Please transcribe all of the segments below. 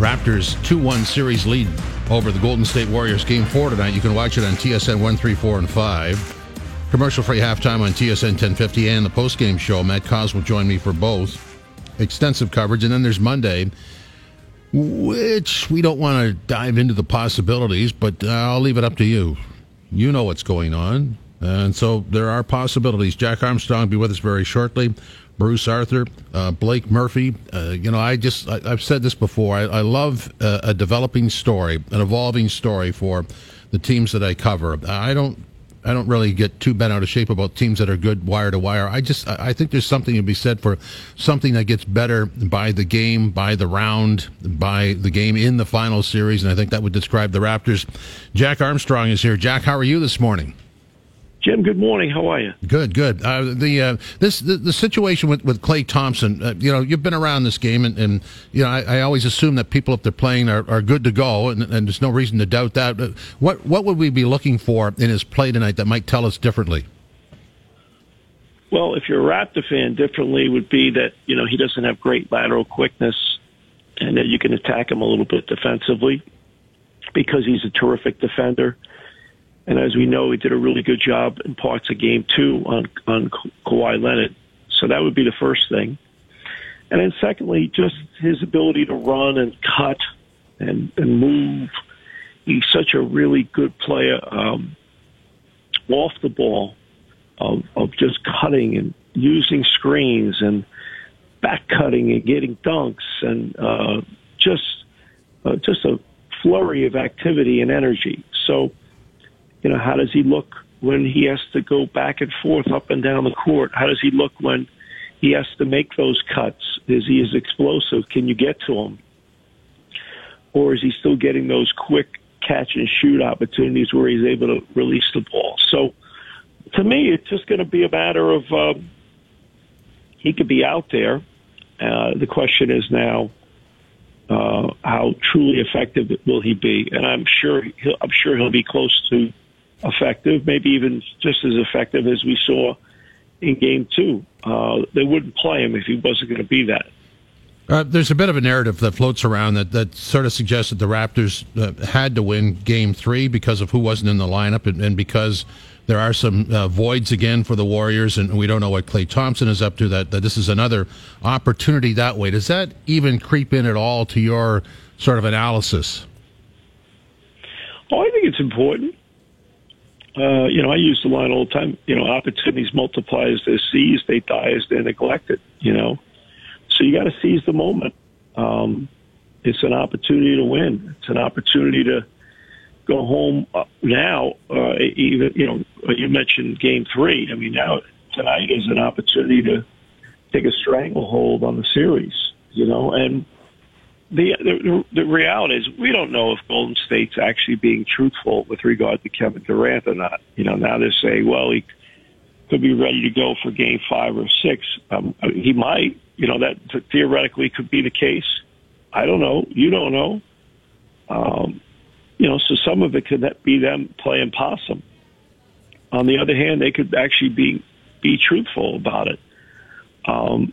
Raptors 2 1 series lead over the Golden State Warriors. Game four tonight. You can watch it on TSN 1, 3, 4, and 5. Commercial free halftime on TSN 1050 and the post game show. Matt Cauz will join me for both. Extensive coverage. And then there's Monday, which we don't want to dive into the possibilities, but uh, I'll leave it up to you. You know what's going on. And so there are possibilities. Jack Armstrong will be with us very shortly. Bruce Arthur, uh, Blake Murphy. Uh, you know, I just, I, have said this before. I, I love a, a, developing story, an evolving story for the teams that I cover. I don't, I don't really get too bent out of shape about teams that are good wire to wire. I just, I think there's something to be said for something that gets better by the game, by the round, by the game in the final series. And I think that would describe the Raptors. Jack Armstrong is here. Jack, how are you this morning? Jim, good morning. How are you? Good, good. Uh, the uh, this the, the, situation with, with Klay Thompson. Uh, you know, you've been around this game, and, and you know, I, I, always assume that people, if they're playing, are, are good to go, and, and there's no reason to doubt that. What what would we be looking for in his play tonight that might tell us differently? Well, if you're a Raptor fan, differently would be that you know he doesn't have great lateral quickness, and that you can attack him a little bit defensively because he's a terrific defender and as we know, he did a really good job in parts of game two on, on Kawhi Leonard. So that would be the first thing. And then secondly, just his ability to run and cut and, and move. He's such a really good player um, off the ball of, of just cutting and using screens and back cutting and getting dunks and uh, just uh, just a flurry of activity and energy. So you know, how does he look when he has to go back and forth up and down the court? How does he look when he has to make those cuts? Is he as explosive? Can you get to him? Or is he still getting those quick catch and shoot opportunities where he's able to release the ball? So to me, it's just going to be a matter of um, he could be out there. Uh, the question is now, uh, how truly effective will he be? And I'm sure he'll, I'm sure he'll be close to effective, maybe even just as effective as we saw in game two. Uh, they wouldn't play him if he wasn't going to be that. Uh, there's a bit of a narrative that floats around that, that sort of suggests that the Raptors uh, had to win game three because of who wasn't in the lineup and, and because there are some uh, voids again for the Warriors, and we don't know what Klay Thompson is up to. That, that this is another opportunity that way. Does that even creep in at all to your sort of analysis? Oh, I think it's important. Uh, you know, I use the line all the time. You know, opportunities multiply as they're seized, they die as they're neglected. You know, so you got to seize the moment. Um, it's an opportunity to win. It's an opportunity to go home uh, now. Uh, even you know, you mentioned Game Three. I mean, now tonight is an opportunity to take a stranglehold on the series. You know, and the, the the reality is we don't know if Golden State's actually being truthful with regard to Kevin Durant or not. You know, now they're saying, well, he could be ready to go for Game Five or Six. Um, he might. You know, that theoretically could be the case. I don't know. You don't know. Um, you know, so some of it could be them playing possum. On the other hand, they could actually be be truthful about it. Um,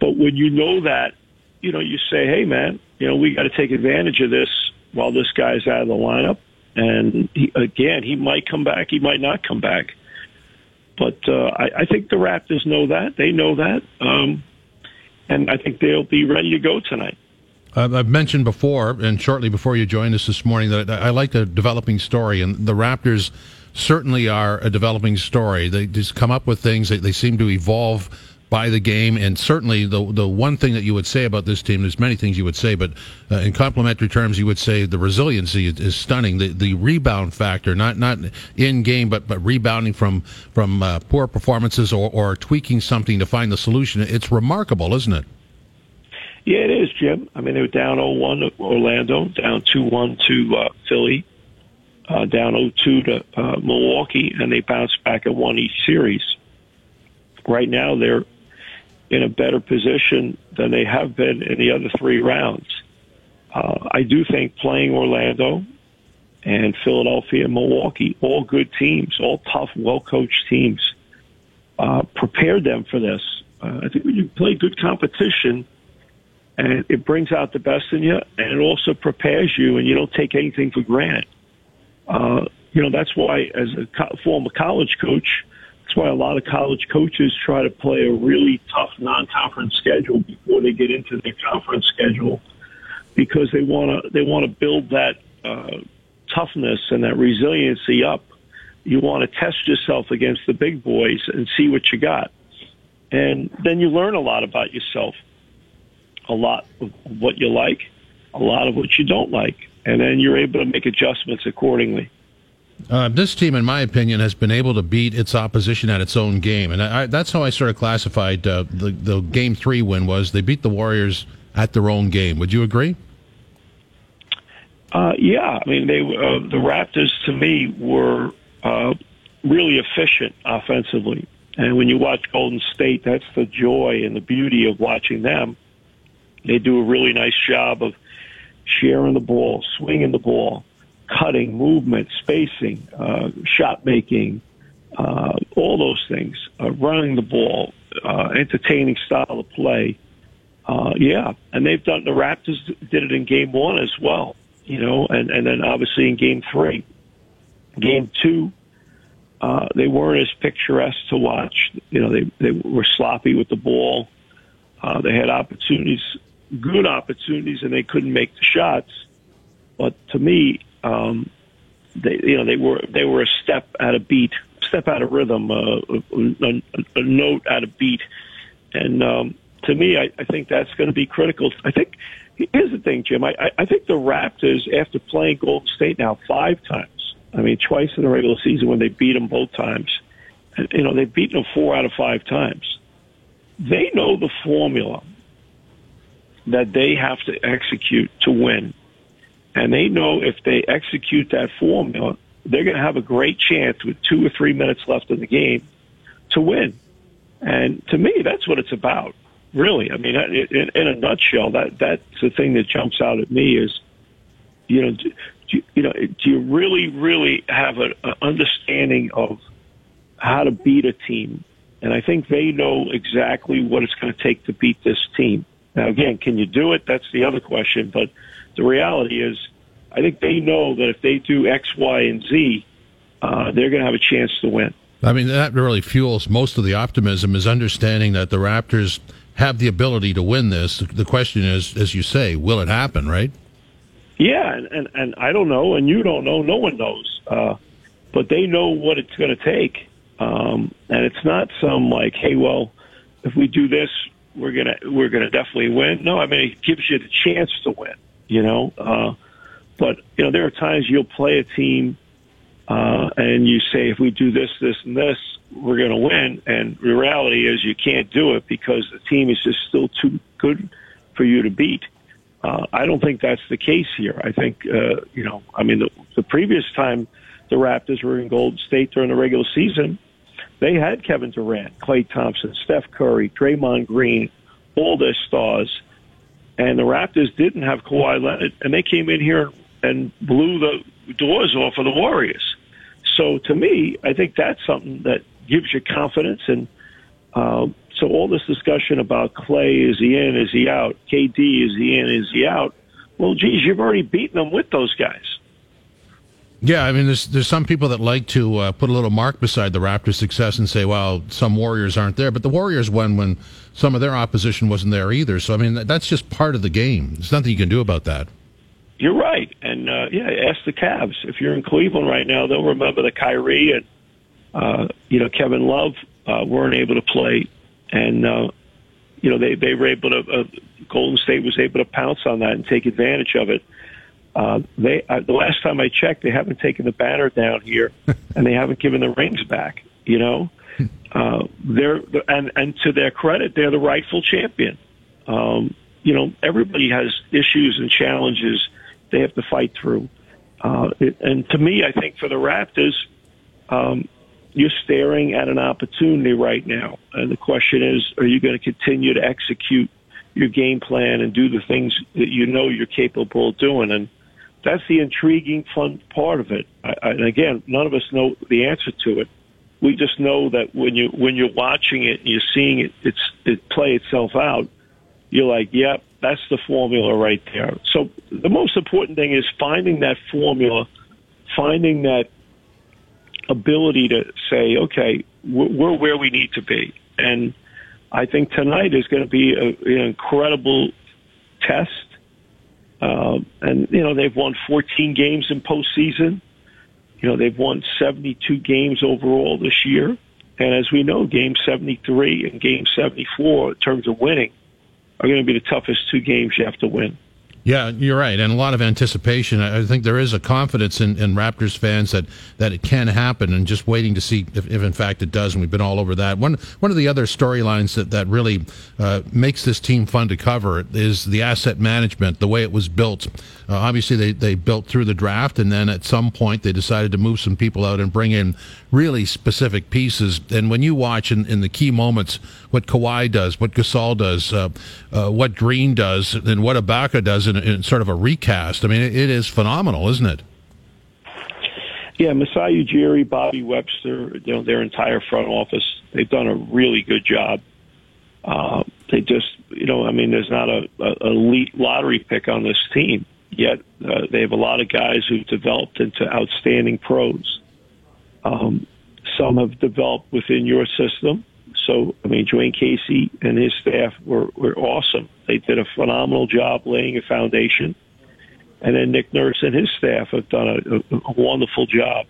but when you know that you know, you say, hey, man, you know, we got to take advantage of this while this guy's out of the lineup. And he, again, he might come back, he might not come back. But uh, I, I think the Raptors know that. They know that. Um, and I think they'll be ready to go tonight. I've mentioned before, and shortly before you joined us this morning, that I like a developing story, and the Raptors certainly are a developing story. They just come up with things, they, they seem to evolve by the game. And certainly, the the one thing that you would say about this team, there's many things you would say, but uh, in complimentary terms, you would say the resiliency is, is, stunning. The the rebound factor, not not in game, but but rebounding from from uh, poor performances or, or tweaking something to find the solution. It's remarkable, isn't it? Yeah, it is, Jim. I mean, they were down 0-1 to Orlando, down 2-1 to uh, Philly, uh, down 0-2 to uh, Milwaukee, and they bounced back and won each series. Right now, they're in a better position than they have been in the other three rounds. Uh, I do think playing Orlando and Philadelphia and Milwaukee, all good teams, all tough, well coached teams, uh, prepared them for this. Uh, I think when you play good competition, and it brings out the best in you, and it also prepares you, and you don't take anything for granted. Uh, you know, that's why, as a co- former college coach, that's why a lot of college coaches try to play a really tough non-conference schedule before they get into their conference schedule, because they want to they want to build that uh, toughness and that resiliency up. You want to test yourself against the big boys and see what you got, and then you learn a lot about yourself, a lot of what you like, a lot of what you don't like, and then you're able to make adjustments accordingly. Uh, this team, in my opinion, has been able to beat its opposition at its own game, and I, that's how I sort of classified uh, the the game three win was they beat the Warriors at their own game. Would you agree? Uh, yeah, I mean they uh, the Raptors to me were uh, really efficient offensively, and when you watch Golden State, that's the joy and the beauty of watching them. They do a really nice job of sharing the ball, swinging the ball cutting, movement, spacing, uh, shot making, uh, all those things, uh, running the ball, uh, entertaining style of play. Uh, yeah, and they've done. The Raptors did it in Game One as well, you know, and and then obviously in Game Three, Game Two, uh, they weren't as picturesque to watch. You know, they they were sloppy with the ball. Uh, they had opportunities, good opportunities, and they couldn't make the shots. But to me, um, they you know they were they were a step out of beat, step out of rhythm, uh, a, a note out of beat, and um, to me, I, I think that's going to be critical. I think here's the thing, Jim. I, I think the Raptors, after playing Golden State now five times, I mean twice in the regular season when they beat them both times, you know they've beaten them four out of five times. They know the formula that they have to execute to win and they know if they execute that formula, they're going to have a great chance with two or three minutes left in the game to win. And to me, that's what it's about, really. I mean, in, in a nutshell, that that's the thing that jumps out at me is, you know, do, do, you know, do you really, really have an understanding of how to beat a team? And I think they know exactly what it's going to take to beat this team. Now, again, can you do it? That's the other question, but the reality is, I think they know that if they do X, Y, and Z, uh, they're going to have a chance to win. I mean, that really fuels most of the optimism is understanding that the Raptors have the ability to win this. The question is, as you say, will it happen, right? Yeah, and, and, and I don't know, and you don't know, no one knows. Uh, but they know what it's going to take. Um, and it's not some like, hey, well, if we do this, we're gonna we're gonna definitely win. No, I mean it gives you the chance to win you know. Uh, but you know, there are times you'll play a team uh, and you say, if we do this, this, and this, we're going to win. And the reality is, you can't do it because the team is just still too good for you to beat. Uh, I don't think that's the case here. I think, uh, you know, I mean, the, the previous time the Raptors were in Golden State during the regular season, they had Kevin Durant, Klay Thompson, Steph Curry, Draymond Green, all their stars and the Raptors didn't have Kawhi Leonard, and they came in here and blew the doors off of the Warriors. So to me, I think that's something that gives you confidence. And um, so all this discussion about Klay, is he in, is he out? KD, is he in, is he out? Well, geez, you've already beaten them with those guys. Yeah, I mean, there's there's some people that like to uh, put a little mark beside the Raptors' success and say, "Well, some Warriors aren't there," but the Warriors won when some of their opposition wasn't there either. So, I mean, that's just part of the game. There's nothing you can do about that. You're right, and uh, yeah, ask the Cavs. If you're in Cleveland right now, they'll remember that Kyrie and uh, you know Kevin Love uh, weren't able to play, and uh, you know they they were able to. Uh, Golden State was able to pounce on that and take advantage of it. Uh, they uh, the last time I checked, they haven't taken the banner down here, and they haven't given the rings back. You know, uh, they're and and to their credit, they're the rightful champion. Um, you know, everybody has issues and challenges they have to fight through. Uh, it, and to me, I think for the Raptors, um, you're staring at an opportunity right now. And the question is, are you going to continue to execute your game plan and do the things that you know you're capable of doing? And that's the intriguing, fun part of it. I, I, and again, none of us know the answer to it. We just know that when you when you're watching it and you're seeing it, it's it play itself out. You're like, yep, that's the formula right there. So the most important thing is finding that formula, finding that ability to say, okay, we're where we need to be. And I think tonight is going to be a, an incredible test. Uh, and, you know, they've won 14 games in postseason. You know, they've won 72 games overall this year. And as we know, game 73 and game 74, in terms of winning, are going to be the toughest two games you have to win. Yeah, you're right, and a lot of anticipation. I think there is a confidence in, in Raptors fans that, that it can happen, and just waiting to see if, if in fact it does. And we've been all over that. One one of the other storylines that that really uh, makes this team fun to cover is the asset management, the way it was built. Uh, obviously, they they built through the draft, and then at some point they decided to move some people out and bring in really specific pieces. And when you watch in, in the key moments what Kawhi does, what Gasol does, uh, uh what Green does, and what Ibaka does in, in sort of a recast. I mean, it, it is phenomenal, isn't it? Yeah, Masai Ujiri, Bobby Webster, you know, their entire front office, they've done a really good job. Uh, they just, you know, I mean, there's not a, a elite lottery pick on this team yet. Uh, they have a lot of guys who've developed into outstanding pros. Um, some have developed within your system. So, I mean, Dwane Casey and his staff were, were awesome. They did a phenomenal job laying a foundation. And then Nick Nurse and his staff have done a, a, a wonderful job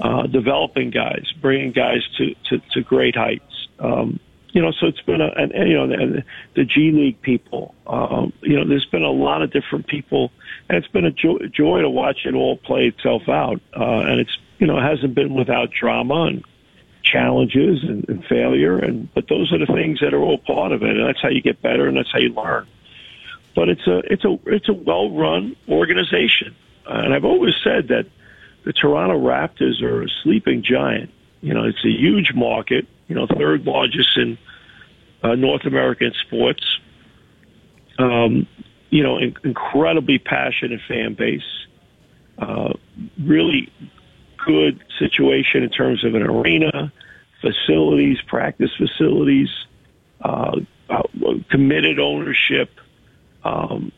uh, developing guys, bringing guys to, to, to great heights. Um, you know, so it's been a, and, and you know, the, the G League people, um, you know, there's been a lot of different people, and it's been a joy, joy to watch it all play itself out. Uh, and it's, you know, it hasn't been without drama and challenges and, and failure, and but those are the things that are all part of it, and that's how you get better, and that's how you learn. But it's a it's a it's a well run organization, uh, and I've always said that the Toronto Raptors are a sleeping giant. You know, it's a huge market. You know, third largest in uh, North American sports. Um, you know, in, incredibly passionate fan base. Uh, really good situation in terms of an arena, facilities, practice facilities, uh, uh, committed ownership, um,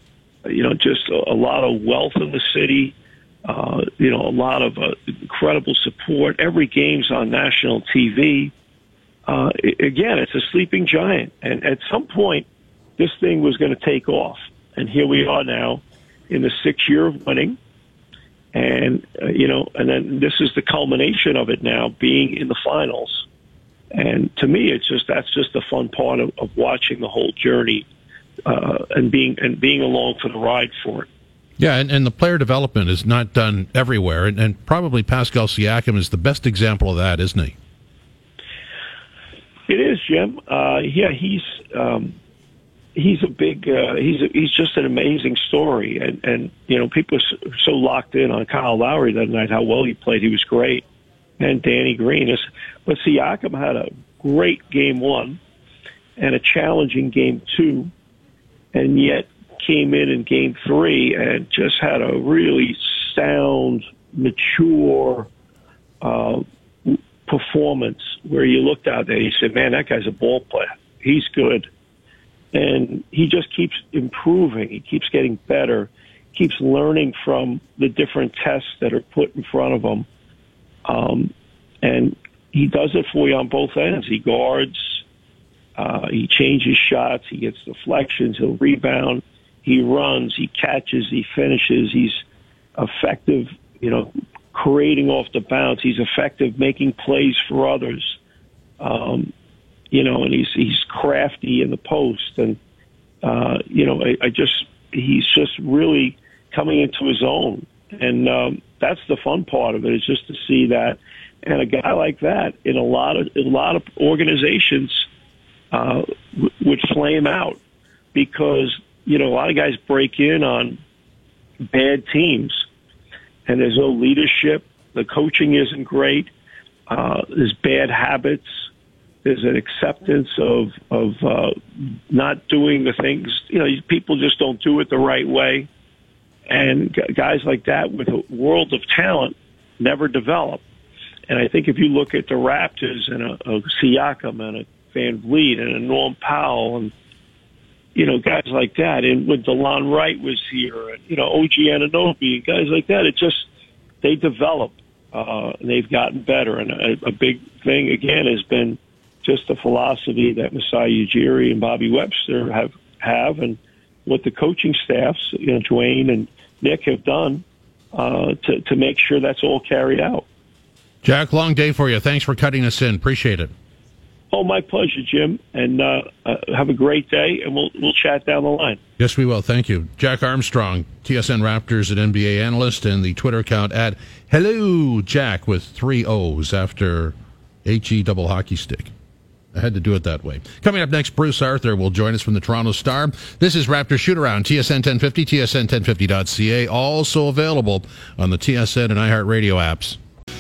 you know, just a, a, lot of wealth in the city, uh, you know, a lot of uh, incredible support. Every game's on national TV. Uh, again, it's a sleeping giant. And at some point, this thing was going to take off. And here we are now in the sixth year of winning and uh, you know, and then this is the culmination of it now being in the finals. And to me, it's just that's just the fun part of, of watching the whole journey uh, and being and being along for the ride for it. Yeah, and, and the player development is not done everywhere, and, and probably Pascal Siakam is the best example of that, isn't he? It is, Jim. Uh, yeah, he's um, he's a big uh, he's a, he's just an amazing story. And and you know people are so locked in on Kyle Lowry that night how well he played. He was great. And Danny Green is but Siakam had a great game one and a challenging game two and yet came in in game three and just had a really sound mature uh, performance where you looked out there and you said man that guy's a ball player. He's good and he just keeps improving. He keeps getting better, keeps learning from the different tests that are put in front of him. Um, and he does it for you on both ends. He guards, uh, he changes shots, he gets deflections, he'll rebound, he runs, he catches, he finishes, he's effective, you know, creating off the bounce. He's effective making plays for others. Um, you know, and he's he's crafty in the post, and uh, you know, I, I just he's just really coming into his own, and um, that's the fun part of it is just to see that, and a guy like that in a lot of a lot of organizations uh, w- would flame out because you know a lot of guys break in on bad teams, and there's no leadership. The coaching isn't great. Uh, there's bad habits there's an acceptance of of uh, not doing the things. You know, people just don't do it the right way, and guys like that with a world of talent never develop. And I think if you look at the Raptors and a, a Siakam and a VanVleet and a Norm Powell and you know, guys like that. And when Delon Wright was here, and, you know, OG Anunoby, and guys like that, it just, they develop. Uh, they've gotten better. And a, a big thing, again, has been just the philosophy that Masai Ujiri and Bobby Webster have, have and what the coaching staffs, you know, Dwane and Nick have done uh, to, to make sure that's all carried out. Jack, long day for you. Thanks for cutting us in. Appreciate it. Oh, my pleasure, Jim. And uh, uh, have a great day, and we'll we'll chat down the line. Yes, we will. Thank you, Jack Armstrong, TSN Raptors and NBA analyst, and the Twitter account at Hello Jack with three O's after H E double hockey stick. I had to do it that way. Coming up next, Bruce Arthur will join us from the Toronto Star. This is Raptor Shoot Around, TSN 1050, TSN1050.ca, also available on the TSN and iHeartRadio apps.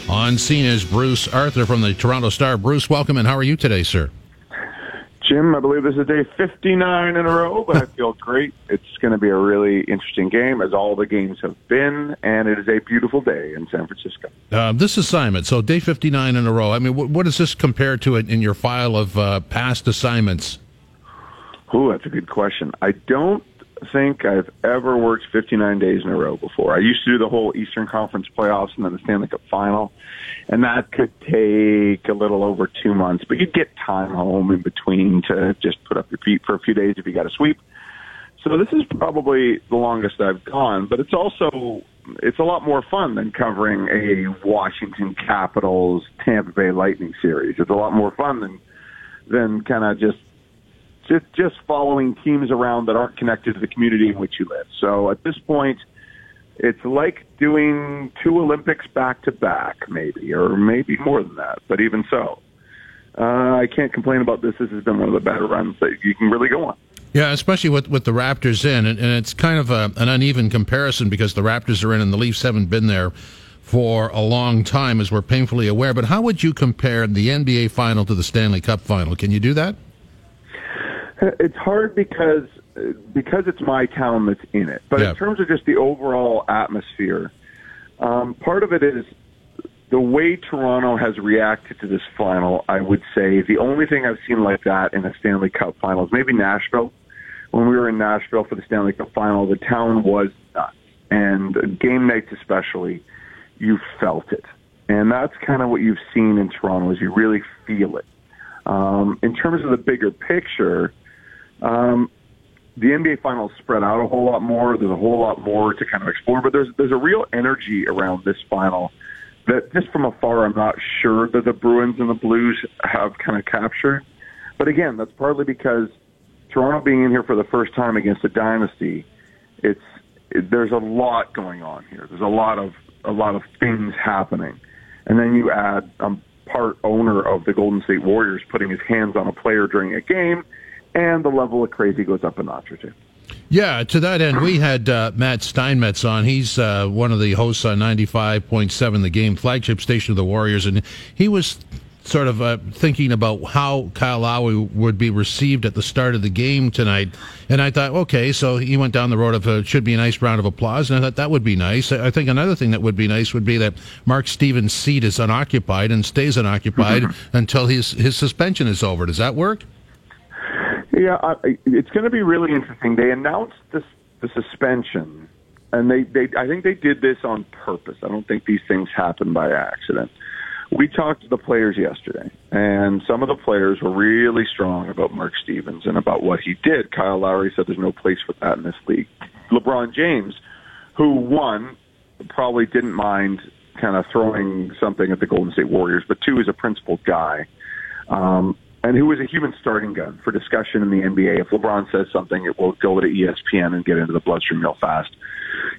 On scene is Bruce Arthur from the Toronto Star. Bruce, welcome, and how are you today, sir? Jim, I believe this is day 59 in a row, but I feel great. It's going to be a really interesting game, as all the games have been, and it is a beautiful day in San Francisco. Uh, this assignment, so day 59 in a row. I mean, what, what does this compare to in your file of uh, past assignments? Ooh, that's a good question. I don't think I've ever worked 59 days in a row before. I used to do the whole Eastern Conference playoffs and then the Stanley Cup final, and that could take a little over two months, but you'd get time home in between to just put up your feet for a few days if you got a sweep. So this is probably the longest I've gone, but it's also it's a lot more fun than covering a Washington Capitals Tampa Bay Lightning series. It's a lot more fun than than kind of just just just following teams around that aren't connected to the community in which you live. So at this point, it's like doing two Olympics back to back, maybe, or maybe more than that. But even so, uh, I can't complain about this. This has been one of the better runs that you can really go on. Yeah, especially with, with the Raptors in, and, and it's kind of a, an uneven comparison because the Raptors are in and the Leafs haven't been there for a long time, as we're painfully aware. But how would you compare the NBA final to the Stanley Cup final? Can you do that? It's hard because because it's my town that's in it. But yeah. in terms of just the overall atmosphere, um, part of it is the way Toronto has reacted to this final. I would say the only thing I've seen like that in a Stanley Cup final is maybe Nashville. When we were in Nashville for the Stanley Cup final, the town was nuts, and game nights especially, you felt it, and that's kind of what you've seen in Toronto is you really feel it. Um, in terms of the bigger picture um, the NBA finals spread out a whole lot more. There's a whole lot more to kind of explore, but there's there's a real energy around this final that just from afar I'm not sure that the Bruins and the Blues have kind of captured. But again, that's partly because Toronto being in here for the first time against a dynasty, it's it, there's a lot going on here. There's a lot of a lot of things happening, and then you add um, part owner of the Golden State Warriors putting his hands on a player during a game and the level of crazy goes up a notch or two. Yeah, to that end, we had uh, Matt Steinmetz on. He's uh, one of the hosts on 95.7, the game flagship station of the Warriors, and he was sort of uh, thinking about how Kyle Lowry would be received at the start of the game tonight. And I thought, okay, so he went down the road of uh, should be a nice round of applause, and I thought that would be nice. I think another thing that would be nice would be that Mark Stevens' seat is unoccupied and stays unoccupied until his his suspension is over. Does that work? Yeah, I, it's going to be really interesting. They announced this, the suspension, and they, they, I think they did this on purpose. I don't think these things happen by accident. We talked to the players yesterday, and some of the players were really strong about Mark Stevens and about what he did. Kyle Lowry said there's no place for that in this league. LeBron James, who won, probably didn't mind kind of throwing something at the Golden State Warriors, but two is a principled guy. Um, and who is a human starting gun for discussion in the NBA. If LeBron says something, it will go to ESPN and get into the bloodstream real fast.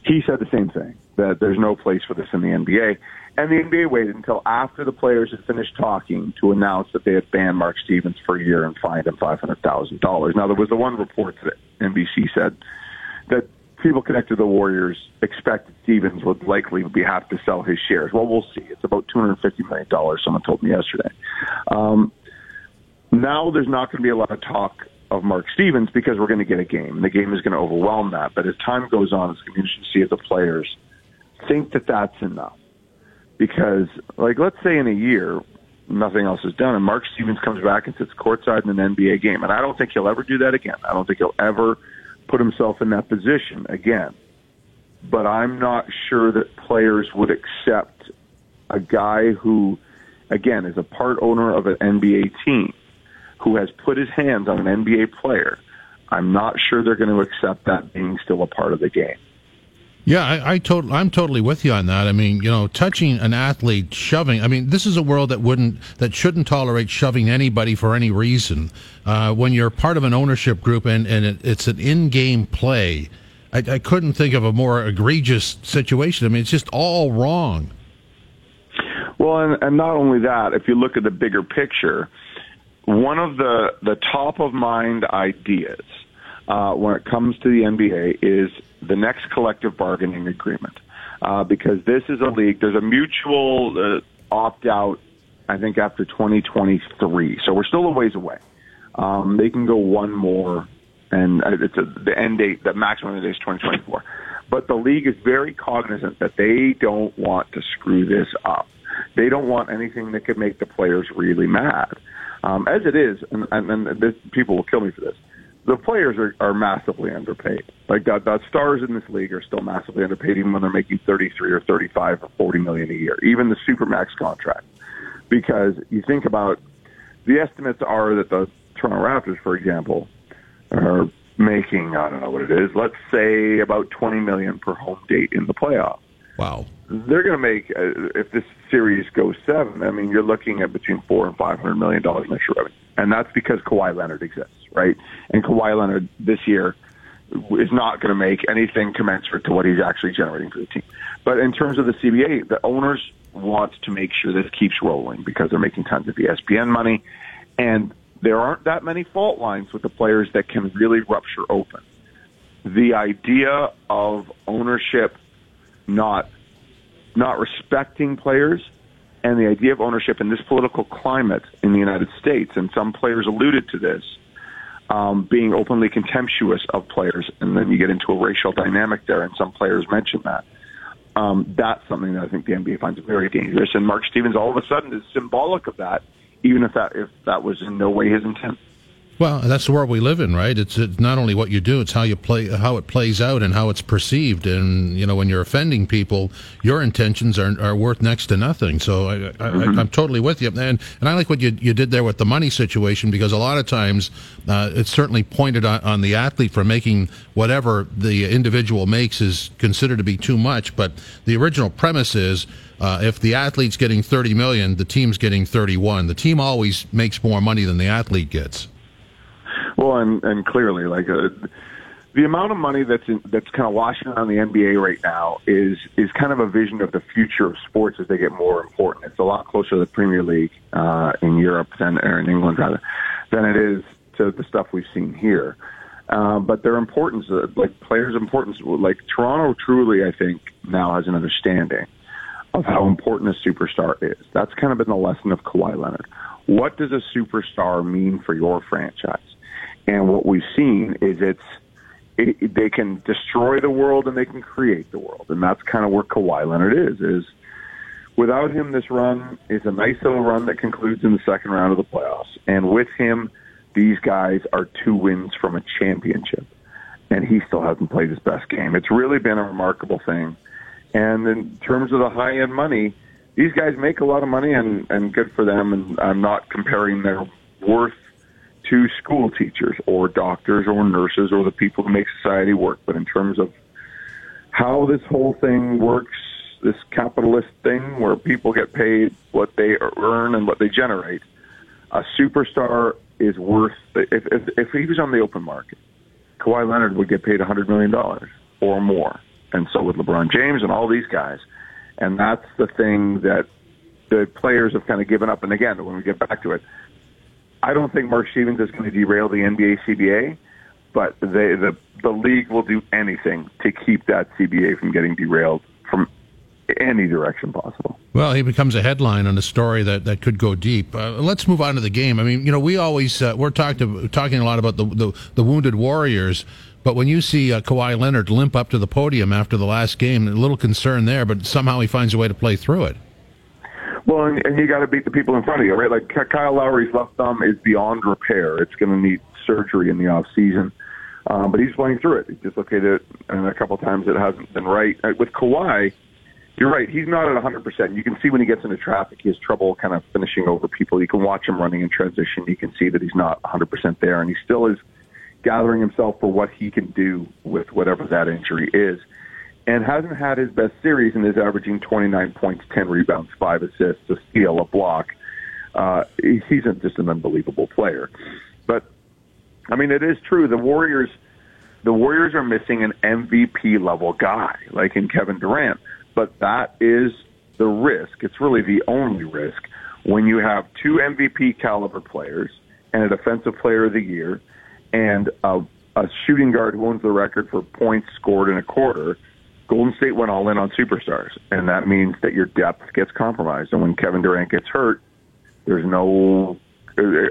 He said the same thing that there's no place for this in the NBA. And the NBA waited until after the players had finished talking to announce that they had banned Mark Stevens for a year and fined him $500,000. Now, there was the one report that NBC said that people connected to the Warriors expected Stevens would likely be have to sell his shares. Well, we'll see. It's about $250 million, someone told me yesterday. Um, now there's not going to be a lot of talk of Mark Stevens because we're going to get a game. The game is going to overwhelm that. But as time goes on, it's going to be interesting to see if the players think that that's enough. Because, like, let's say in a year, nothing else is done. And Mark Stevens comes back and sits courtside in an NBA game. And I don't think he'll ever do that again. I don't think he'll ever put himself in that position again. But I'm not sure that players would accept a guy who, again, is a part owner of an NBA team who has put his hands on an NBA player. I'm not sure they're going to accept that being still a part of the game. Yeah, I, I tot- I'm totally with you on that. I mean, you know, touching an athlete, shoving. I mean, this is a world that wouldn't, that shouldn't tolerate shoving anybody for any reason. Uh, when you're part of an ownership group and and it, it's an in-game play, I, I couldn't think of a more egregious situation. I mean, it's just all wrong. Well, and, and not only that, if you look at the bigger picture, one of the the top of mind ideas uh, when it comes to the NBA is the next collective bargaining agreement. Uh, because this is a league, there's a mutual uh, opt out, I think, after 2023. So we're still a ways away. Um, they can go one more, and uh, it's a, the end date, the maximum date is 2024. But the league is very cognizant that they don't want to screw this up. They don't want anything that could make the players really mad. Um, as it is, and, and, and this, people will kill me for this the players are, are massively underpaid. Like that, the stars in this league are still massively underpaid, even when they're making 33 or 35 or 40 million a year, even the supermax contract. Because you think about the estimates are that the Toronto Raptors, for example, are making I don't know what it is. Let's say about 20 million per home date in the playoffs. Wow. They're going to make uh, if this series goes seven. I mean, you're looking at between four and 500 million dollars next year revenue, and that's because Kawhi Leonard exists right? And Kawhi Leonard this year is not going to make anything commensurate to what he's actually generating for the team. But in terms of the CBA, the owners want to make sure this keeps rolling because they're making tons of ESPN money, and there aren't that many fault lines with the players that can really rupture open. The idea of ownership not not respecting players and the idea of ownership in this political climate in the United States, and some players alluded to this, um, being openly contemptuous of players, and then you get into a racial dynamic there, and some players mention that. Um, that's something that I think the NBA finds very dangerous, and Mark Stevens all of a sudden is symbolic of that, even if that if that was in no way his intent. Well, that's the world we live in, right? It's, it's not only what you do; it's how you play, how it plays out, and how it's perceived. And you know, when you're offending people, your intentions are are worth next to nothing. So I, I, mm-hmm. Am totally with you. And and I like what you you did there with the money situation because a lot of times uh, it's certainly pointed on, on the athlete for making whatever the individual makes is considered to be too much. But the original premise is. Uh, if the athlete's getting 30 million, the team's getting 31. The team always makes more money than the athlete gets. Well, and and clearly, like uh, the amount of money that's in, that's kind of washing around the NBA right now is is kind of a vision of the future of sports as they get more important. It's a lot closer to the Premier League uh, in Europe than or in England rather than it is to the stuff we've seen here. Uh, but their importance, uh, like players' importance, like Toronto, truly, I think now has an understanding of how important a superstar is. That's kind of been the lesson of Kawhi Leonard. What does a superstar mean for your franchise? And what we've seen is it's it, they can destroy the world and they can create the world, and that's kind of where Kawhi Leonard is. Is without him, this run is a nice little run that concludes in the second round of the playoffs, and with him, these guys are two wins from a championship, and he still hasn't played his best game. It's really been a remarkable thing. And in terms of the high end money, these guys make a lot of money, and and good for them. And I'm not comparing their worth to school teachers or doctors or nurses or the people who make society work. But in terms of how this whole thing works, this capitalist thing where people get paid what they earn and what they generate, a superstar is worth, if, if, if he was on the open market, Kawhi Leonard would get paid a $100 million or more. And so would LeBron James and all these guys. And that's the thing that the players have kind of given up. And again, when we get back to it, I don't think Mark Stevens is going to derail the NBA CBA, but they, the the league will do anything to keep that CBA from getting derailed from any direction possible. Well, he becomes a headline on a story that, that could go deep. Uh, let's move on to the game. I mean, you know, we always uh, we're talking talking a lot about the, the, the wounded Warriors, but when you see uh, Kawhi Leonard limp up to the podium after the last game, a little concern there, but somehow he finds a way to play through it. Well, and, and you got to beat the people in front of you, right? Like Kyle Lowry's left thumb is beyond repair. It's going to need surgery in the off season. Um, but he's playing through it. He dislocated it, and a couple times it hasn't been right. Uh, with Kawhi, you're right. He's not at 100%. You can see when he gets into traffic, he has trouble kind of finishing over people. You can watch him running in transition. You can see that he's not 100% there, and he still is gathering himself for what he can do with whatever that injury is. And hasn't had his best series and is averaging 29 points, 10 rebounds, 5 assists, a steal, a block. Uh, he's just an unbelievable player. But I mean, it is true. The Warriors, the Warriors are missing an MVP level guy like in Kevin Durant, but that is the risk. It's really the only risk when you have two MVP caliber players and a defensive player of the year and a, a shooting guard who owns the record for points scored in a quarter. Golden State went all in on superstars, and that means that your depth gets compromised. And when Kevin Durant gets hurt, there's no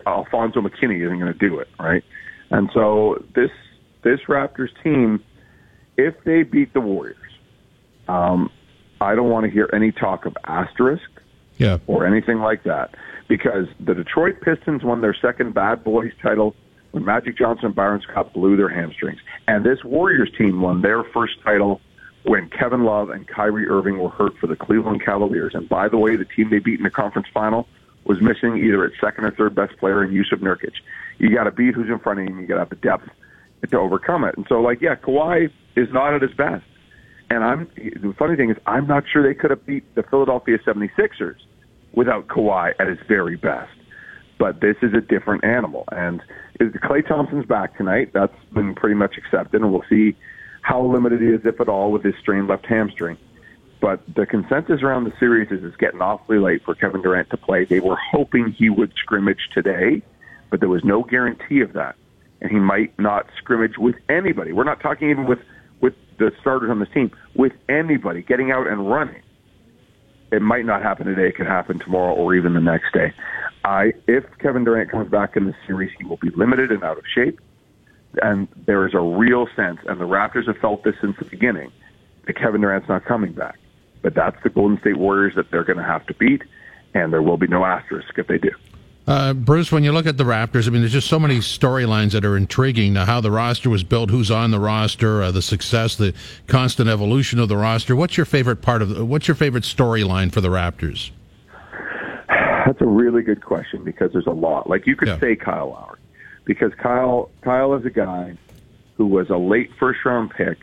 Alfonzo McKinnie isn't going to do it, right? And so this this Raptors team, if they beat the Warriors, um, I don't want to hear any talk of asterisk yeah. or anything like that because the Detroit Pistons won their second Bad Boys title when Magic Johnson and Byron Scott blew their hamstrings, and this Warriors team won their first title when Kevin Love and Kyrie Irving were hurt for the Cleveland Cavaliers. And by the way, the team they beat in the conference final was missing either its second or third best player in Jusuf Nurkic you got to beat who's in front of you, and you got to have the depth to overcome it. And so, like, yeah, Kawhi is not at his best. And I'm the funny thing is, I'm not sure they could have beat the Philadelphia 76ers without Kawhi at his very best. But this is a different animal. And Klay Thompson's back tonight. That's been pretty much accepted, and we'll see how limited he is, if at all, with his strained left hamstring. But the consensus around the series is it's getting awfully late for Kevin Durant to play. They were hoping he would scrimmage today but there was no guarantee of that. And he might not scrimmage with anybody. We're not talking even with, with the starters on the team, with anybody getting out and running. It might not happen today. It could happen tomorrow or even the next day. I, if Kevin Durant comes back in the series, he will be limited and out of shape. And there is a real sense, and the Raptors have felt this since the beginning, that Kevin Durant's not coming back. But that's the Golden State Warriors that they're going to have to beat, and there will be no asterisk if they do. Uh, Bruce, when you look at the Raptors, I mean, there's just so many storylines that are intriguing. Now, how the roster was built, who's on the roster, uh, the success, the constant evolution of the roster. What's your favorite part of? The, what's your favorite storyline for the Raptors? That's a really good question because there's a lot. Like you could yeah. say Kyle Lowry, because Kyle Kyle is a guy who was a late first round pick,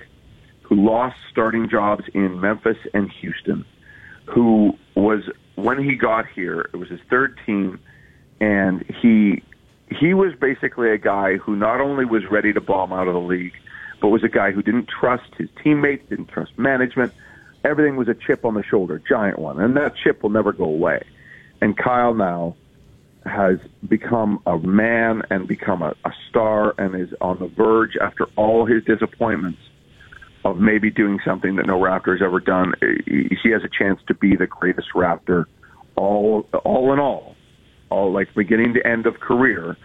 who lost starting jobs in Memphis and Houston, who was when he got here, it was his third team and he he was basically a guy who not only was ready to bomb out of the league, but was a guy who didn't trust his teammates, didn't trust management. Everything was a chip on the shoulder, giant one, and that chip will never go away. And Kyle now has become a man and become a, a star and is on the verge after all his disappointments of maybe doing something that no Raptor has ever done. He has a chance to be the greatest Raptor all all in all all like beginning to end of career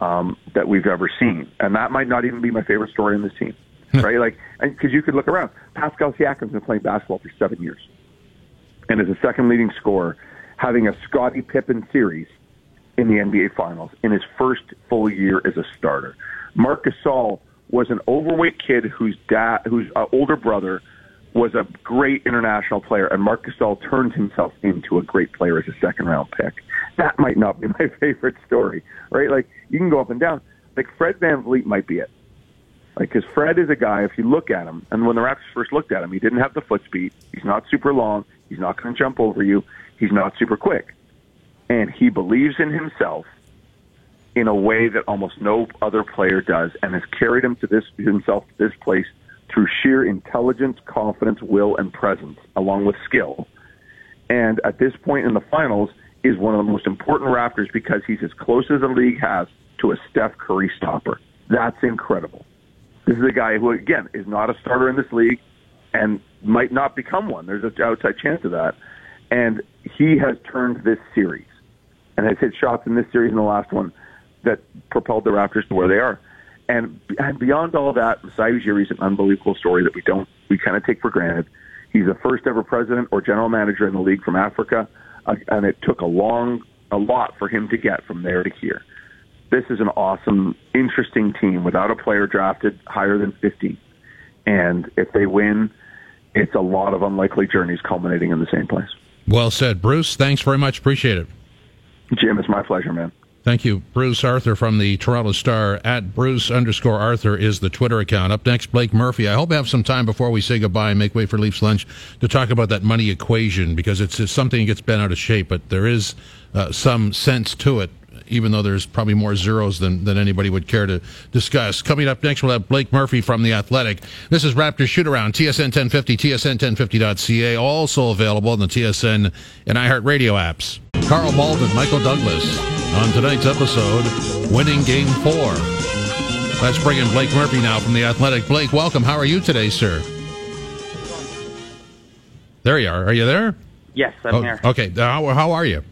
um, that we've ever seen. And that might not even be my favorite story in this team, right? Like, because you could look around. Pascal Siakam's been playing basketball for seven years, and is a second leading scorer, having a Scottie Pippen series in the NBA Finals in his first full year as a starter. Marc Gasol was an overweight kid whose dad, whose uh, older brother was a great international player, and Marc Gasol turned himself into a great player as a second round pick. That might not be my favorite story, right? Like you can go up and down. Like Fred VanVleet might be it. Like, because Fred is a guy, if you look at him, and when the Raptors first looked at him, he didn't have the foot speed. He's not super long. He's not going to jump over you. He's not super quick. And he believes in himself in a way that almost no other player does and has carried him to this himself to this place through sheer intelligence, confidence, will, and presence, along with skill. And at this point in the finals, is one of the most important Raptors because he's as close as the league has to a Steph Curry stopper. That's incredible. This is a guy who, again, is not a starter in this league and might not become one. There's an outside chance of that. And he has turned this series and has hit shots in this series and the last one that propelled the Raptors to where they are. And, and beyond all that, Masai Ujiri is an unbelievable story that we don't, we kind of take for granted. He's the first ever president or general manager in the league from Africa. uh, and it took a long, a lot for him to get from there to here. This is an awesome, interesting team without a player drafted higher than 50. And if they win, it's a lot of unlikely journeys culminating in the same place. Well said, Bruce. Thanks very much. Appreciate it. Jim, it's my pleasure, man. Thank you. Bruce Arthur from the Toronto Star at Bruce underscore Arthur is the Twitter account. Up next, Blake Murphy. I hope I have some time before we say goodbye and make way for Leafs lunch to talk about that money equation because it's, something that gets bent out of shape, but there is uh, some sense to it even though there's probably more zeros than, than anybody would care to discuss. Coming up next, we'll have Blake Murphy from The Athletic. This is Raptor Shoot Around, TSN 1050, TSN1050.ca, also available in the TSN and iHeartRadio apps. Karl Malden, Michael Douglas on tonight's episode, winning game four. Let's bring in Blake Murphy now from The Athletic. Blake, welcome. How are you today, sir? There you are. Are you there? Yes, I'm oh, here. Okay. How, how are you?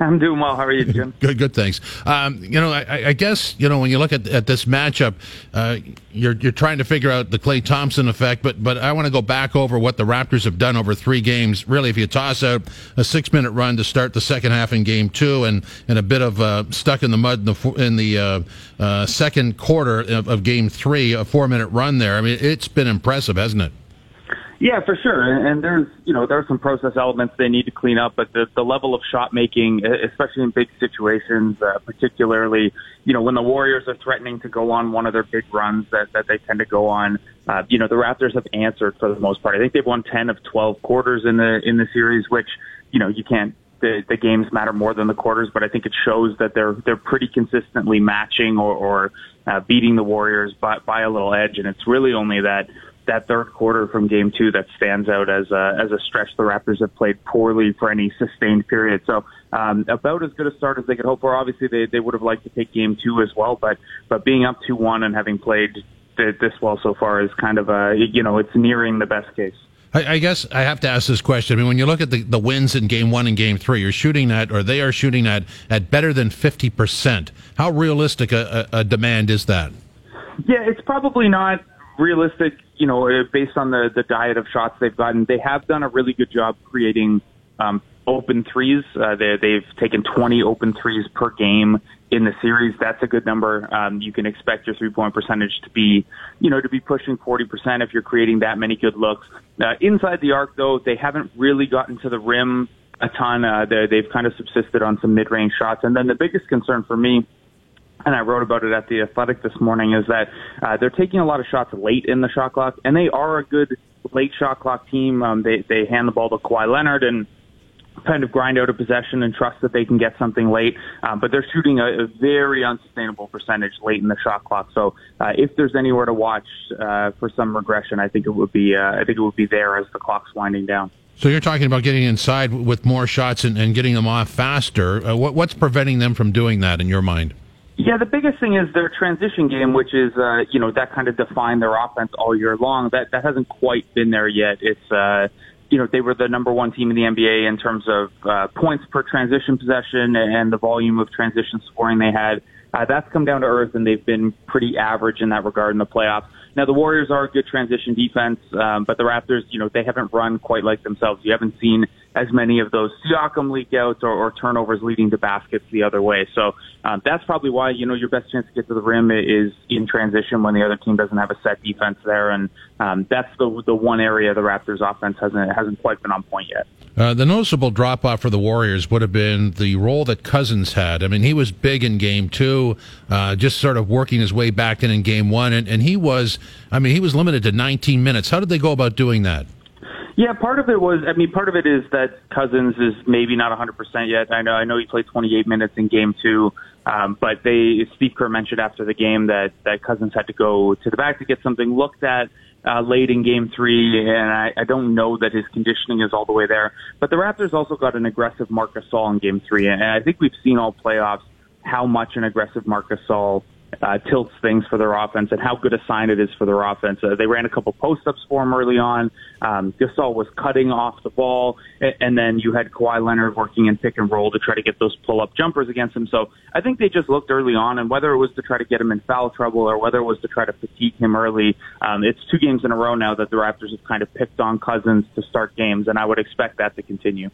I'm doing well. How are you, Jim? good, good. Thanks. Um, you know, I, I, guess you know when you look at, at this matchup, uh, you're you're trying to figure out the Klay Thompson effect, but but I want to go back over what the Raptors have done over three games. Really, if you toss out a six minute run to start the second half in Game Two, and and a bit of uh, stuck in the mud in the in the uh, uh second quarter of, of Game Three, a four minute run there. I mean, it's been impressive, hasn't it? Yeah, for sure. And there's, you know, there are some process elements they need to clean up, but the, the level of shot making, especially in big situations, uh, particularly, you know, when the Warriors are threatening to go on one of their big runs that, that they tend to go on, uh, you know, the Raptors have answered for the most part. I think they've won 10 of 12 quarters in the, in the series, which, you know, you can't, the, the games matter more than the quarters, but I think it shows that they're, they're pretty consistently matching or, or, uh, beating the Warriors by, by a little edge. And it's really only that, that third quarter from game two that stands out as a, as a stretch the Raptors have played poorly for any sustained period. So um, about as good a start as they could hope for. Obviously, they, they would have liked to take game two as well, but but being up two one and having played this well so far is kind of a you know it's nearing the best case. I, I guess I have to ask this question. I mean, when you look at the, the wins in game one and game three, you're shooting at, or they are shooting at, at better than 50%. How realistic a, a, a demand is that? Yeah, it's probably not realistic, you know, uh, based on the the diet of shots they've gotten, they have done a really good job creating um, open threes. Uh, they, they've taken 20 open threes per game in the series. That's a good number. Um, you can expect your three point percentage to be, you know, to be pushing 40% if you're creating that many good looks. Uh, inside the arc, though, they haven't really gotten to the rim a ton. Uh, they've kind of subsisted on some mid range shots. And then the biggest concern for me and I wrote about it at the Athletic this morning, is that uh, they're taking a lot of shots late in the shot clock, and they are a good late shot clock team. Um, they they hand the ball to Kawhi Leonard and kind of grind out a possession and trust that they can get something late. Um, but they're shooting a, a very unsustainable percentage late in the shot clock. So uh, if there's anywhere to watch uh, for some regression, I think it would be uh, I think it would be there as the clock's winding down. So you're talking about getting inside with more shots and, and getting them off faster. Uh, what, what's preventing them from doing that in your mind? Yeah, the biggest thing is their transition game, which is uh, you know that kind of defined their offense all year long. That that hasn't quite been there yet. It's uh, you know they were the number one team in the NBA in terms of uh, points per transition possession and the volume of transition scoring they had. Uh, that's come down to earth, and they've been pretty average in that regard in the playoffs. Now the Warriors are a good transition defense, um, but the Raptors, you know, they haven't run quite like themselves. You haven't seen as many of those Siakam leak outs or, or turnovers leading to baskets the other way. So um, that's probably why you know your best chance to get to the rim is in transition when the other team doesn't have a set defense there, and um, that's the the one area the Raptors' offense hasn't hasn't quite been on point yet. Uh, the noticeable drop off for the Warriors would have been the role that Cousins had. I mean, he was big in game two, uh, just sort of working his way back in in game one, and, and he was, I mean, he was limited to 19 minutes. How did they go about doing that? Yeah, part of it was. I mean, part of it is that Cousins is maybe not 100% yet. I know. I know he played 28 minutes in Game Two, um, but they Steve Kerr mentioned after the game that that Cousins had to go to the back to get something looked at uh, late in Game Three, and I, I don't know that his conditioning is all the way there. But the Raptors also got an aggressive Marc Gasol in Game Three, and I think we've seen all playoffs how much an aggressive Marc Gasol uh, tilts things for their offense and how good a sign it is for their offense. Uh, they ran a couple post ups for him early on. Um, Gasol was cutting off the ball, and, and then you had Kawhi Leonard working in pick and roll to try to get those pull up jumpers against him. So I think they just looked early on, and whether it was to try to get him in foul trouble or whether it was to try to fatigue him early, um, it's two games in a row now that the Raptors have kind of picked on Cousins to start games, and I would expect that to continue.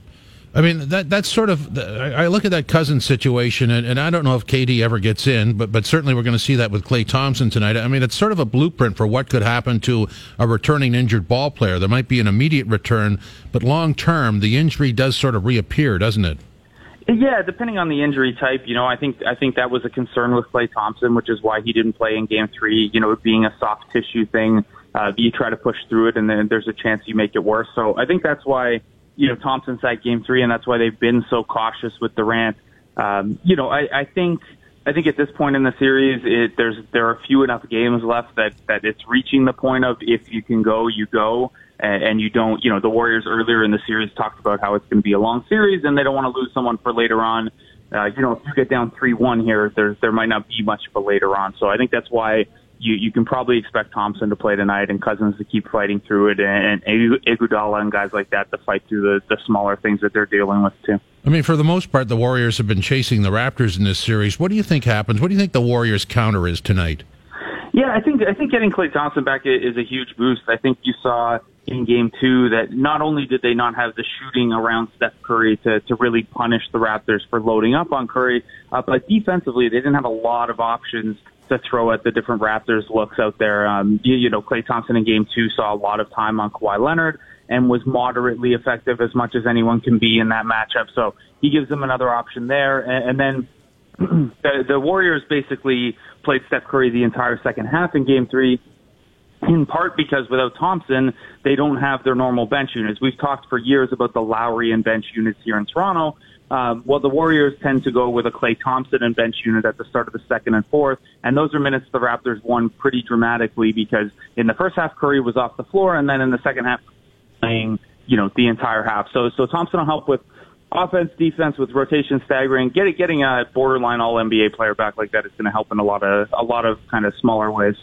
I mean, that that's sort of. I look at that cousin situation, and, and I don't know if KD ever gets in, but but certainly we're going to see that with Klay Thompson tonight. I mean, it's sort of a blueprint for what could happen to a returning injured ball player. There might be an immediate return, but long term, the injury does sort of reappear, doesn't it? Yeah, depending on the injury type, you know, I think I think that was a concern with Klay Thompson, which is why he didn't play in Game Three. You know, it being a soft tissue thing, uh, you try to push through it, and then there's a chance you make it worse. So I think that's why you know, Thompson's at game three, and that's why they've been so cautious with Durant. Um, you know, I, I think I think at this point in the series, it, there's there are few enough games left that that it's reaching the point of if you can go, you go, and, and you don't. You know, the Warriors earlier in the series talked about how it's going to be a long series, and they don't want to lose someone for later on. Uh, you know, if you get down three one here, there there might not be much for later on. So I think that's why you, you can probably expect Thompson to play tonight and Cousins to keep fighting through it and, and Iguodala and guys like that to fight through the, the smaller things that they're dealing with too. I mean, for the most part, the Warriors have been chasing the Raptors in this series. What do you think happens? What do you think the Warriors' counter is tonight? Yeah, I think I think getting Klay Thompson back is a huge boost. I think you saw in game two that not only did they not have the shooting around Steph Curry to, to really punish the Raptors for loading up on Curry, uh, but defensively they didn't have a lot of options to throw at the different Raptors looks out there. Um, you, you know, Klay Thompson in game two saw a lot of time on Kawhi Leonard and was moderately effective as much as anyone can be in that matchup. So he gives them another option there. And, and then the, the Warriors basically played Steph Curry the entire second half in game three in part because without Thompson, they don't have their normal bench units. We've talked for years about the Lowry and bench units here in Toronto, um, well, the Warriors tend to go with a Klay Thompson and bench unit at the start of the second and fourth, and those are minutes the Raptors won pretty dramatically because in the first half Curry was off the floor, and then in the second half playing, you know, the entire half. So, so Thompson will help with offense, defense, with rotation staggering, getting getting a borderline All NBA player back like that is going to help in a lot of a lot of kind of smaller ways.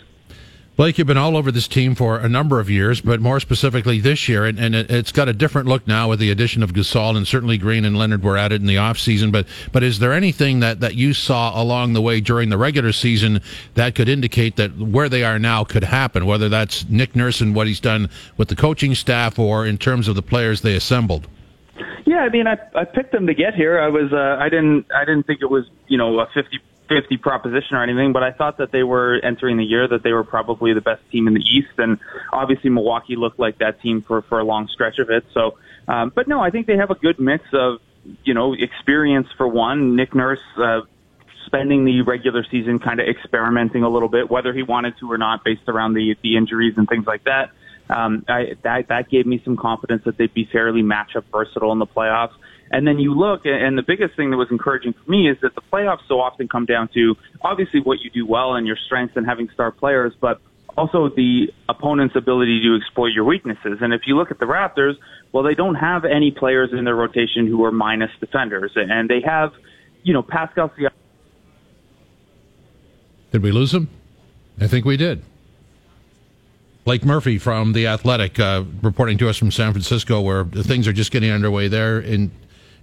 Blake, you've been all over this team for a number of years, but more specifically this year, and, and it, has got a different look now with the addition of Gasol, and certainly Green and Leonard were it in the offseason. But but is there anything that, that you saw along the way during the regular season that could indicate that where they are now could happen, whether that's Nick Nurse and what he's done with the coaching staff or in terms of the players they assembled? Yeah, I mean, I I picked them to get here. I was uh, I didn't I didn't think it was you know a fifty 50 proposition or anything, but I thought that they were entering the year that they were probably the best team in the East, and obviously Milwaukee looked like that team for for a long stretch of it. So, um, but no, I think they have a good mix of you know experience for one. Nick Nurse. Uh, spending the regular season kind of experimenting a little bit, whether he wanted to or not, based around the the injuries and things like that. Um, I, that that gave me some confidence that they'd be fairly matchup versatile in the playoffs. And then you look, and the biggest thing that was encouraging for me is that the playoffs so often come down to obviously what you do well and your strengths and having star players, but also the opponent's ability to exploit your weaknesses. And if you look at the Raptors, well, they don't have any players in their rotation who are minus defenders, and they have, you know, Pascal Siakam. Did we lose him? I think we did. Blake Murphy from The Athletic uh, reporting to us from San Francisco, where things are just getting underway there in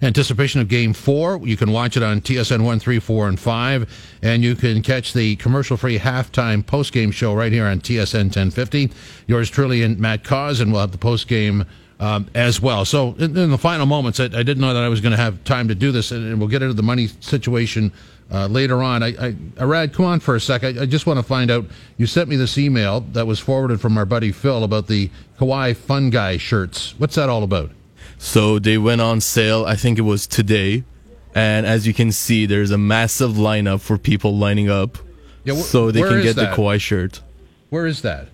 anticipation of game four. You can watch it on TSN 1, 3, 4, and 5. And you can catch the commercial free halftime post game show right here on TSN 1050. Yours truly and Matt Cauz, and we'll have the post game. Um, as well. So, in, in, the final moments, I, I didn't know that I was going to have time to do this, and, and, we'll get into the money situation uh, later on. I, I, Arad, come on for a sec. I, I, just want to find out. You sent me this email that was forwarded from our buddy Phil about the Kawhi Fun Guy shirts. What's that all about? So they went on sale, I think it was today. And as you can see, there's a massive lineup for people lining up yeah, wh- so they can get that? the Kawhi shirt. Where is that?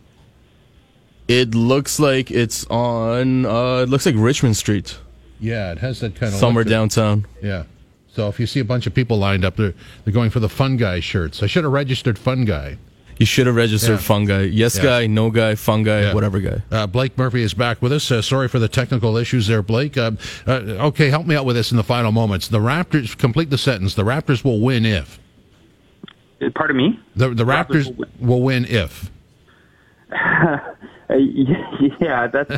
It looks like it's on, uh, it looks like Richmond Street. Yeah, it has that kind of. Somewhere downtown. Yeah. So if you see a bunch of people lined up, they're, they're going for the Fun Guy shirts. I should have registered Fun Guy. You should have registered yeah. fun guy. Yes, yeah. guy, no guy, fun guy, yeah. whatever guy. Uh, Blake Murphy is back with us. Uh, sorry for the technical issues there, Blake. Uh, uh okay, help me out with this in the final moments. The Raptors, complete the sentence. The Raptors will win if. Uh, pardon me? The, the Raptors, Raptors will, win. will win if. Uh, yeah, that's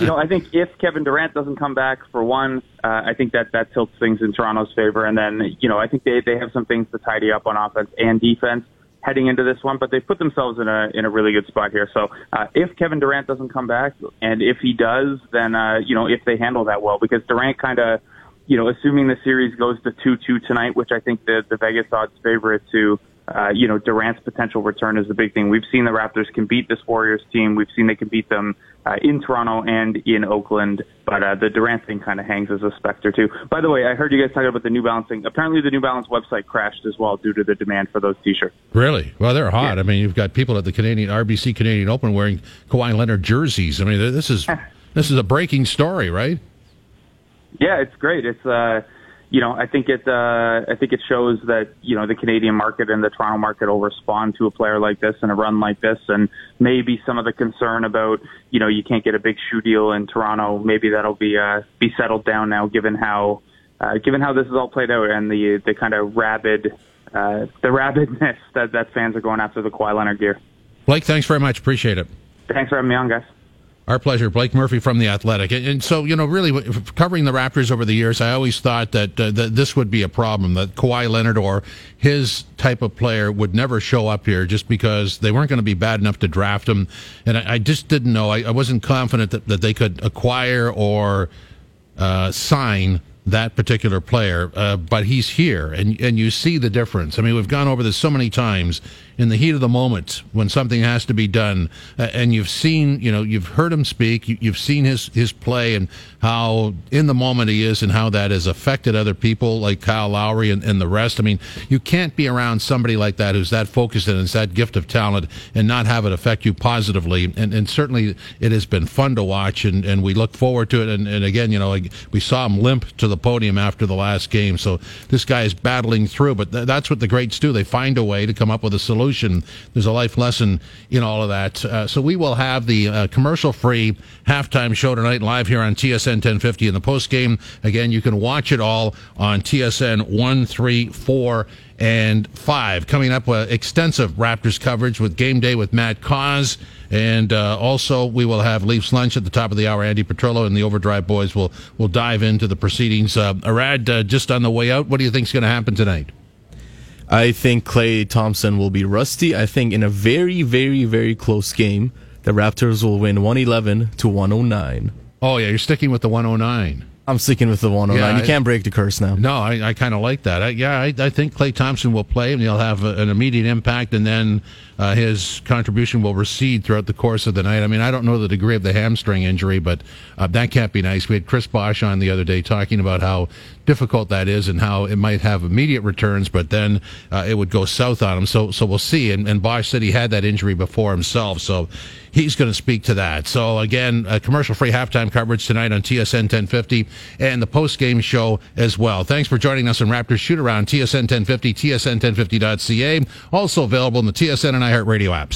you know I think if Kevin Durant doesn't come back for one, I think that that tilts things in Toronto's favor, and then you know I think they they have some things to tidy up on offense and defense heading into this one, but they put themselves in a in a really good spot here. So uh, if Kevin Durant doesn't come back, and if he does, then uh, you know if they handle that well, because Durant kind of you know, assuming the series goes to 2-2 tonight, which I think the, the Vegas odds favor it to, uh, you know, Durant's potential return is the big thing. We've seen the Raptors can beat this Warriors team. We've seen they can beat them uh, in Toronto and in Oakland, but uh, the Durant thing kind of hangs as a specter too. By the way, I heard you guys talking about the New Balance thing. Apparently, the New Balance website crashed as well due to the demand for those T-shirts. Really? Well, they're hot. Yeah. I mean, you've got people at the Canadian RBC Canadian Open wearing Kawhi Leonard jerseys. I mean, this is this is a breaking story, right? Yeah, it's great. It's uh you know, I think it uh, I think it shows that you know the Canadian market and the Toronto market will respond to a player like this and a run like this, and maybe some of the concern about you know you can't get a big shoe deal in Toronto, maybe that'll be uh, be settled down now, given how uh, given how this is all played out and the the kind of rabid uh, the rabidness that that fans are going after the Kawhi Leonard gear. Blake, thanks very much. Appreciate it. Thanks for having me on, guys. Our pleasure. Blake Murphy from The Athletic. And so, you know, really covering the Raptors over the years, I always thought that, uh, that this would be a problem, that Kawhi Leonard or his type of player would never show up here just because they weren't going to be bad enough to draft him. And I, I just didn't know. I, I wasn't confident that, that they could acquire or uh, sign that particular player, uh, but he's here, and and you see the difference. I mean, we've gone over this so many times in the heat of the moment when something has to be done, uh, and you've seen, you know, you've heard him speak, you, have seen his his play and how in the moment he is, and how that has affected other people like Kyle Lowry and, and the rest. I mean, you can't be around somebody like that who's that focused and has that gift of talent and not have it affect you positively. And and certainly it has been fun to watch, and, and we look forward to it. And, and again, you know, like we saw him limp to the podium after the last game, so this guy is battling through. But th- that's what the greats do; they find a way to come up with a solution solution. There's a life lesson in all of that. Uh, so we will have the uh, commercial-free halftime show tonight live here on TSN 1050 in the post game. Again, you can watch it all on TSN 134 and 5. Coming up, uh, extensive Raptors coverage with Game Day with Matt Cauz. And uh, also, we will have Leafs Lunch at the top of the hour. Andy Petrillo and the Overdrive Boys will, will dive into the proceedings. Uh, Arad, uh, just on the way out, what do you think is going to happen tonight? I think Klay Thompson will be rusty. I think in a very, very, very close game, the Raptors will win 111 to 109. Oh, yeah, you're sticking with the 109. I'm sticking with the 109. Yeah, you can't break the curse now. No, I, I kind of like that. I, yeah, I, I, think Klay Thompson will play and he'll have a, an immediate impact, and then uh, his contribution will recede throughout the course of the night. I mean, I don't know the degree of the hamstring injury, but uh, that can't be nice. We had Chris Bosh on the other day talking about how difficult that is and how it might have immediate returns, but then uh, it would go south on him. So, so we'll see. And, and Bosh said he had that injury before himself, so he's going to speak to that. So again, commercial-free halftime coverage tonight on TSN 1050 and the post-game show as well. Thanks for joining us on Raptors Shoot Around TSN 1050, TSN1050.ca. Also available in the TSN and iHeartRadio apps.